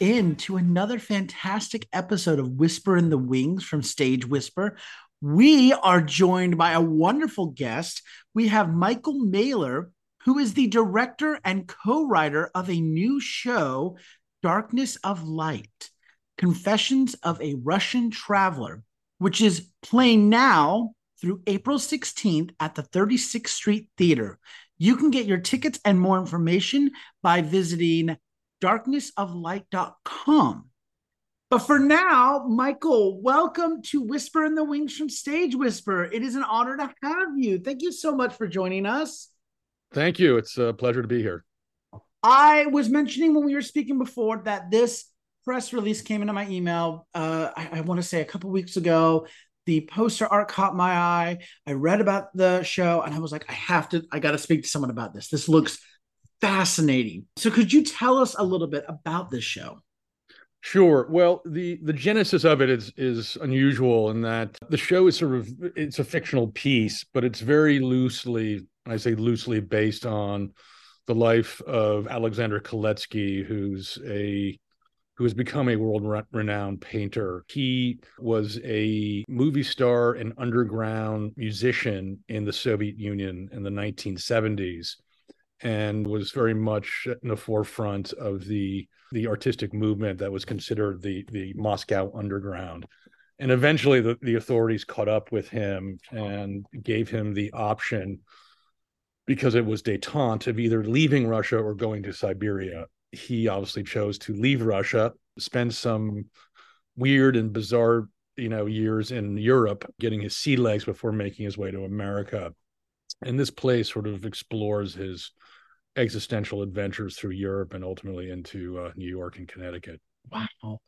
Welcome back in to another fantastic episode of Whisper in the Wings from Stage Whisper. We are joined by a wonderful guest. We have Michael Mailer, who is the director and co writer of a new show, Darkness of Light Confessions of a Russian Traveler, which is playing now through April 16th at the 36th Street Theater. You can get your tickets and more information by visiting darknessoflight.com. But for now, Michael, welcome to Whisper in the Wings from Stage Whisper. It is an honor to have you. Thank you so much for joining us. Thank you. It's a pleasure to be here. I was mentioning when we were speaking before that this press release came into my email. Uh, I, I want to say a couple weeks ago. The poster art caught my eye. I read about the show and I was like, I have to, I got to speak to someone about this. This looks fascinating. So, could you tell us a little bit about this show? Sure. Well, the the genesis of it is is unusual in that the show is sort of it's a fictional piece, but it's very loosely, I say loosely based on the life of Alexander Kaletski, who's a who has become a world renowned painter. He was a movie star and underground musician in the Soviet Union in the 1970s and was very much in the forefront of the the artistic movement that was considered the the Moscow underground. And eventually the, the authorities caught up with him and gave him the option because it was detente of either leaving Russia or going to Siberia. He obviously chose to leave Russia, spend some weird and bizarre, you know, years in Europe, getting his sea legs before making his way to America. And this place sort of explores his existential adventures through Europe and ultimately into uh, New York and Connecticut. Wow.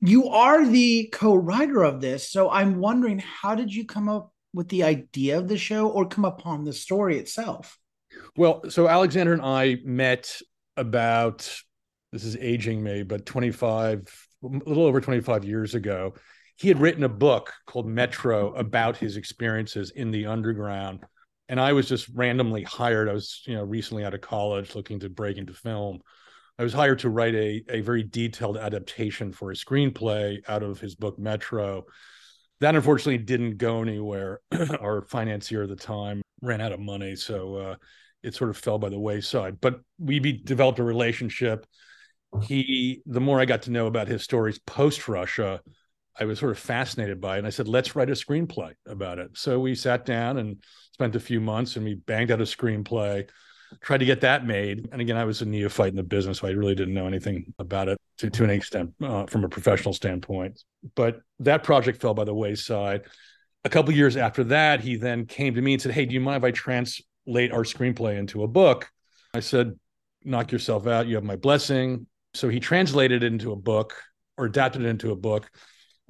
You are the co-writer of this, so I'm wondering how did you come up with the idea of the show or come upon the story itself? Well, so Alexander and I met about this is aging me, but 25 a little over 25 years ago. He had written a book called Metro about his experiences in the underground and I was just randomly hired. I was, you know, recently out of college looking to break into film. I was hired to write a, a very detailed adaptation for a screenplay out of his book Metro. That unfortunately didn't go anywhere. Our financier at the time ran out of money, so uh, it sort of fell by the wayside. But we be, developed a relationship. He, the more I got to know about his stories post Russia, I was sort of fascinated by it. And I said, let's write a screenplay about it. So we sat down and spent a few months and we banged out a screenplay, tried to get that made. And again, I was a neophyte in the business, so I really didn't know anything about it to, to an extent uh, from a professional standpoint. But that project fell by the wayside. A couple years after that, he then came to me and said, Hey, do you mind if I translate our screenplay into a book? I said, Knock yourself out. You have my blessing. So he translated it into a book or adapted it into a book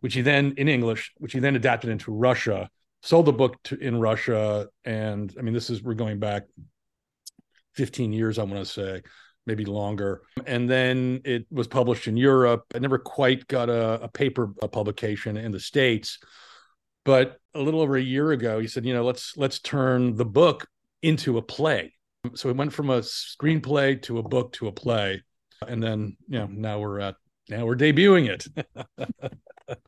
which he then in English, which he then adapted into Russia, sold the book to, in Russia, and I mean this is we're going back 15 years, I want to say, maybe longer, and then it was published in Europe. I never quite got a, a paper a publication in the states, but a little over a year ago, he said, you know, let's let's turn the book into a play. So it went from a screenplay to a book to a play, and then you know now we're at now we're debuting it.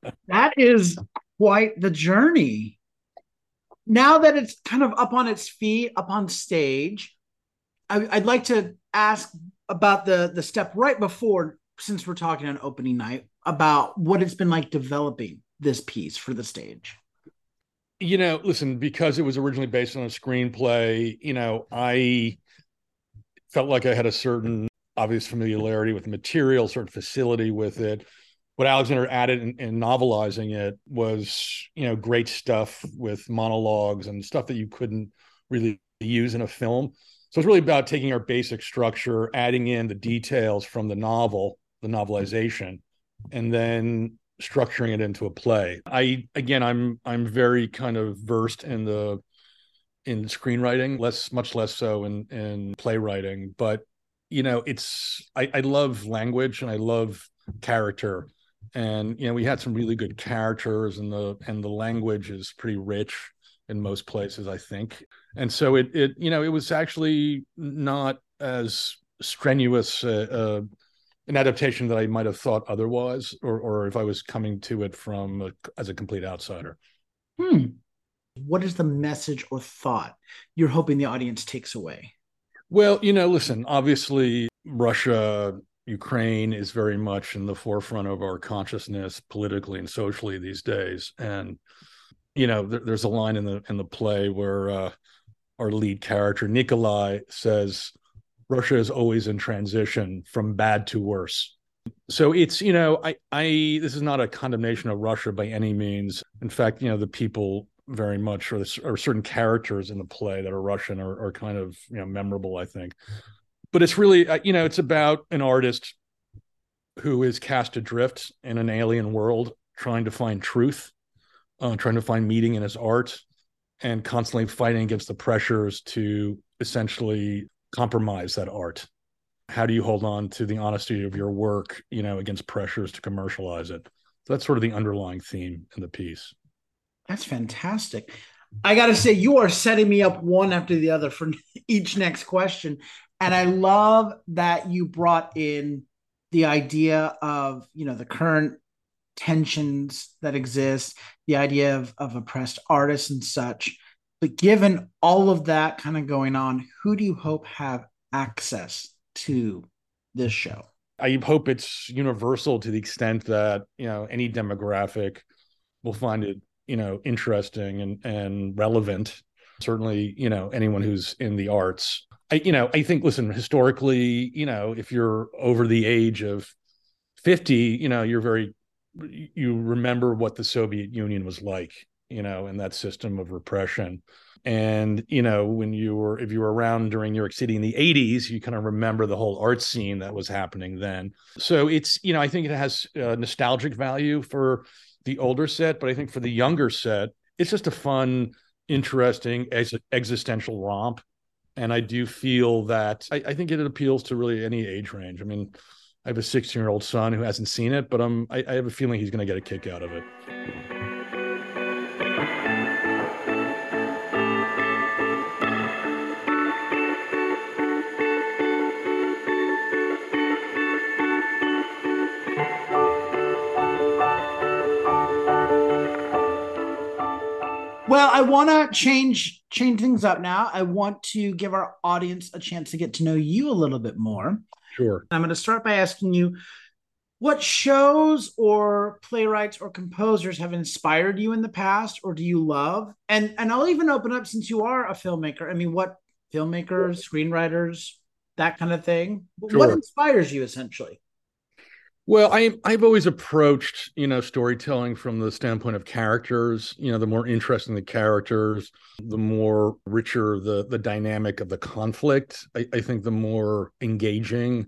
that is quite the journey. Now that it's kind of up on its feet, up on stage, I, would like to ask about the the step right before, since we're talking on opening night, about what it's been like developing this piece for the stage. You know, listen, because it was originally based on a screenplay, you know, I felt like I had a certain obvious familiarity with the material, certain facility with it what Alexander added in, in, novelizing it was, you know, great stuff with monologues and stuff that you couldn't really use in a film. So it's really about taking our basic structure, adding in the details from the novel, the novelization, and then structuring it into a play. I again, I'm I'm very kind of versed in the in screenwriting, less much less so in in playwriting, but you know, it's I, I love language and I love character and you know we had some really good characters and the and the language is pretty rich in most places i think and so it it you know it was actually not as strenuous uh, uh, an adaptation that I might have thought otherwise, or or if I was coming to it from a, as a complete outsider. Hmm. What is the message or thought you're hoping the audience takes away? Well, you know, listen, obviously Russia, Ukraine is very much in the forefront of our consciousness politically and socially these days. And, you know, there, there's a line in the in the play where uh, our lead character, Nikolai, says, Russia is always in transition from bad to worse. So it's, you know, I, I, this is not a condemnation of Russia by any means. In fact, you know, the people very much, or, or certain characters in the play that are Russian are, are kind of, you know, memorable, I think. But it's really, uh, you know, it's about an artist who is cast adrift in an alien world, trying to find truth, uh, trying to find meaning in his art, and constantly fighting against the pressures to essentially compromise that art. How do you hold on to the honesty of your work you know against pressures to commercialize it? So that's sort of the underlying theme in the piece that's fantastic. I gotta say you are setting me up one after the other for each next question. And i love that you brought in the idea of you know the current tensions that exist the idea of, of oppressed artists and such. But given all of that kind of going on, who do you hope have access to this show? I hope it's universal to the extent that, you know, any demographic will find it, you know, interesting and, and relevant. Certainly, you know, anyone who's in the arts. I, you know, I think, listen, historically, you know, if you're over the age of 50, you know, you're very, you remember what the Soviet Union was like you know, in that system of repression. And, you know, when you were, if you were around during New York City in the 80s, you kind of remember the whole art scene that was happening then. So it's, you know, I think it has nostalgic value for the older set, but I think for the younger set, it's just a fun, interesting ex- existential romp. And I do feel that I, I, think it appeals to really any age range. I mean, I have a 16 year old son who hasn't seen it, but I'm, I, I have a feeling he's going to get a kick out of it. Well, I want to change change things up now. I want to give our audience a chance to get to know you a little bit more. Sure. I'm going to start by asking you what shows or playwrights or composers have inspired you in the past or do you love? And and I'll even open up since you are a filmmaker. I mean, what filmmakers, screenwriters, that kind of thing. Sure. What inspires you essentially? Well, I I've always approached you know storytelling from the standpoint of characters. You know, the more interesting the characters, the more richer the the dynamic of the conflict. I, I think the more engaging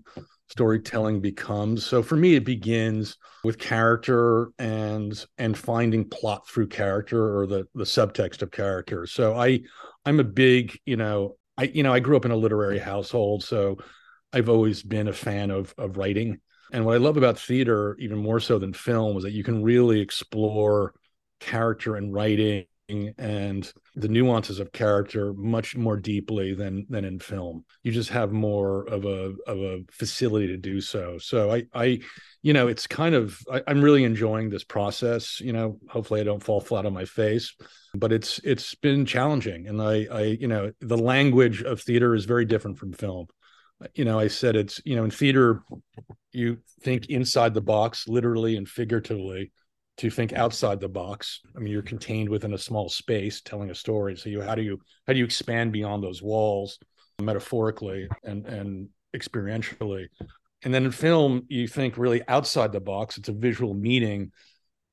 storytelling becomes. So for me, it begins with character and and finding plot through character or the the subtext of character. So I I'm a big you know I you know I grew up in a literary household, so I've always been a fan of of writing and what I love about theater, even more so than film, is that you can really explore character and writing and the nuances of character much more deeply than than in film. You just have more of a of a facility to do so. So I I you know it's kind of I, I'm really enjoying this process. You know, hopefully I don't fall flat on my face, but it's it's been challenging. And I I you know the language of theater is very different from film you know, I said it's, you know, in theater, you think inside the box, literally and figuratively, to think outside the box. I mean, you're contained within a small space telling a story. So you how do you how do you expand beyond those walls metaphorically and and experientially? And then in film, you think really outside the box. It's a visual meaning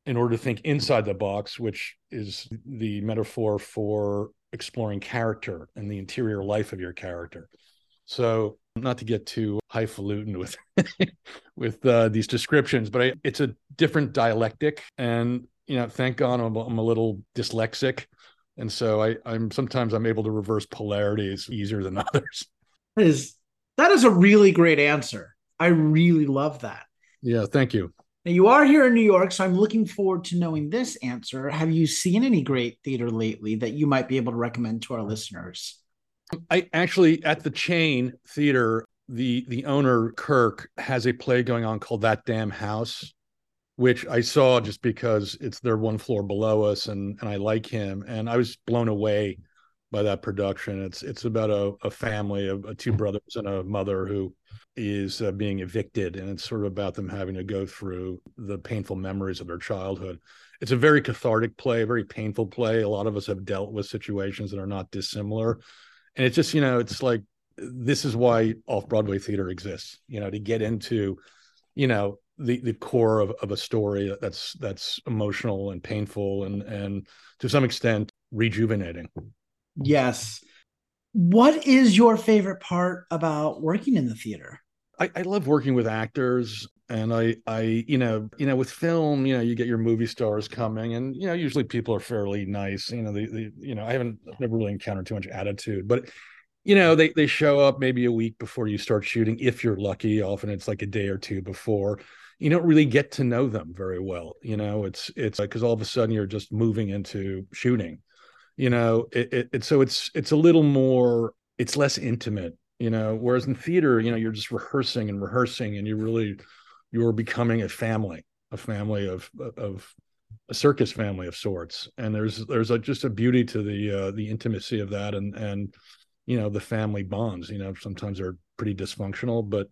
in order to think inside the box, which is the metaphor for exploring character and the interior life of your character. So not to get too highfalutin with with uh, these descriptions, but I, it's a different dialectic, and you know, thank God I'm, I'm a little dyslexic, and so I, I'm sometimes I'm able to reverse polarities easier than others. That is that is a really great answer. I really love that. Yeah, thank you. Now you are here in New York, so I'm looking forward to knowing this answer. Have you seen any great theater lately that you might be able to recommend to our listeners? I actually at the chain theater the the owner Kirk has a play going on called That Damn House, which I saw just because it's their one floor below us, and and I like him, and I was blown away by that production. It's it's about a, a family of uh, two brothers and a mother who is uh, being evicted, and it's sort of about them having to go through the painful memories of their childhood. It's a very cathartic play, a very painful play. A lot of us have dealt with situations that are not dissimilar, and it's just you know it's like this is why off Broadway theater exists. You know, to get into you know the the core of, of a story that's that's emotional and painful and and to some extent rejuvenating. Yes. What is your favorite part about working in the theater? I, I love working with actors and I, I, you know, you know, with film, you know, you get your movie stars coming, and you know, usually people are fairly nice. You know, the, the you know, I haven't never really encountered too much attitude, but you know, they they show up maybe a week before you start shooting, if you're lucky. Often it's like a day or two before. You don't really get to know them very well. You know, it's it's like because all of a sudden you're just moving into shooting, you know it, it, it, so it's it's a little more it's less intimate you know whereas in theater you know you're just rehearsing and rehearsing and you really you're becoming a family a family of of a circus family of sorts and there's there's a, just a beauty to the uh, the intimacy of that and and you know the family bonds you know sometimes they're pretty dysfunctional but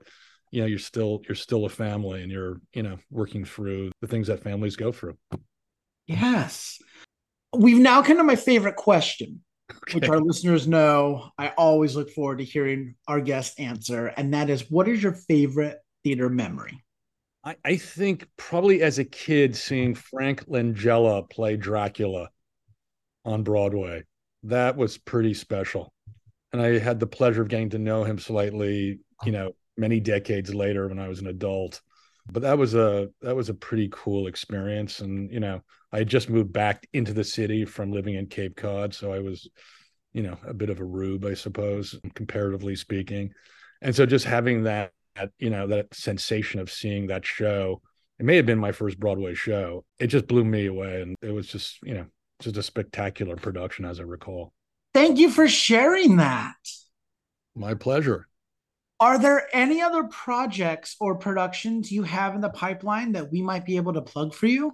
you know you're still you're still a family and you're you know working through the things that families go through yes We've now come to my favorite question, okay. which our listeners know I always look forward to hearing our guest answer. And that is what is your favorite theater memory? I, I think probably as a kid seeing Frank Langella play Dracula on Broadway. That was pretty special. And I had the pleasure of getting to know him slightly, you know, many decades later when I was an adult but that was a that was a pretty cool experience and you know i had just moved back into the city from living in cape cod so i was you know a bit of a rube i suppose comparatively speaking and so just having that you know that sensation of seeing that show. It may have been my first broadway show. It just blew me away and it was just you know just a spectacular production as i recall. Thank you for sharing that. My pleasure. Are there any other projects or productions you have in the pipeline that we might be able to plug for you?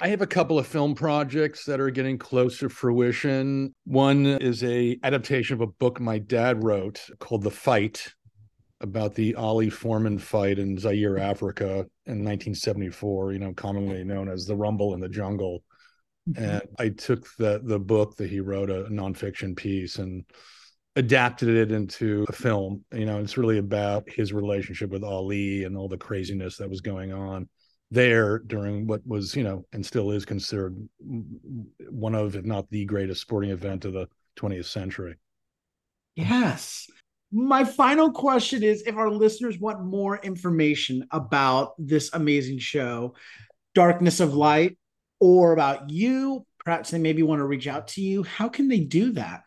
I have a couple of film projects that are getting close to fruition. One is a adaptation of a book my dad wrote called The Fight about the Ali Foreman fight in Zaire, Africa in 1974, you know, commonly known as the Rumble in the Jungle. Mm-hmm. And I took the the book that he wrote, a nonfiction piece, and adapted it into a film. You know, it's really about his relationship with Ali and all the craziness that was going on there during what was, you know, and still is considered one of, if not the greatest sporting event of the 20th century. Yes. My final question is if our listeners want more information about this amazing show, Darkness of Light, or about you, perhaps they maybe want to reach out to you, how can they do that?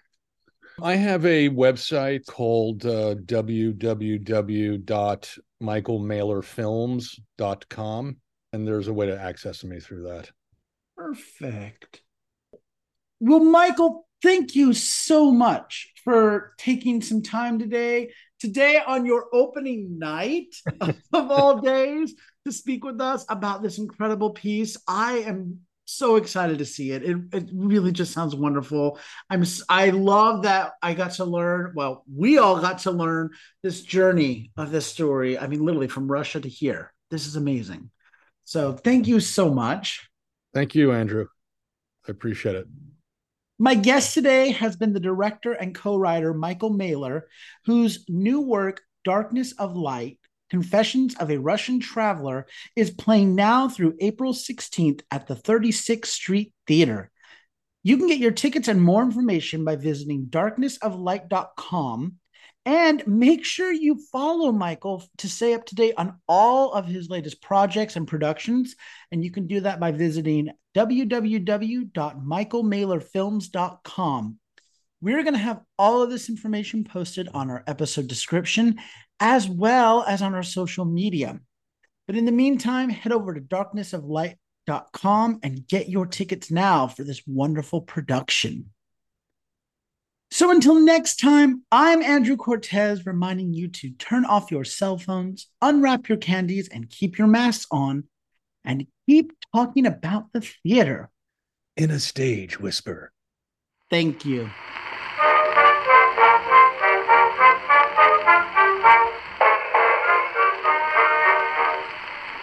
I have a website called uh, www.michaelmailerfilms.com, and there's a way to access me through that. Perfect. Well, Michael, thank you so much for taking some time today. Today, on your opening night of all days, to speak with us about this incredible piece. I am so excited to see it. It it really just sounds wonderful. I'm I love that I got to learn. Well, we all got to learn this journey of this story. I mean, literally from Russia to here. This is amazing. So thank you so much. Thank you, Andrew. I appreciate it. My guest today has been the director and co-writer Michael Mailer, whose new work Darkness of Light Confessions of a Russian Traveler is playing now through April 16th at the 36th Street Theater. You can get your tickets and more information by visiting darknessoflight.com and make sure you follow Michael to stay up to date on all of his latest projects and productions. And you can do that by visiting www.michaelmailerfilms.com. We're going to have all of this information posted on our episode description as well as on our social media. But in the meantime, head over to darknessoflight.com and get your tickets now for this wonderful production. So until next time, I'm Andrew Cortez reminding you to turn off your cell phones, unwrap your candies, and keep your masks on, and keep talking about the theater. In a stage whisper. Thank you.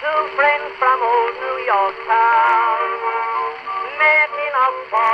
Two friends from old New York town met in a foreign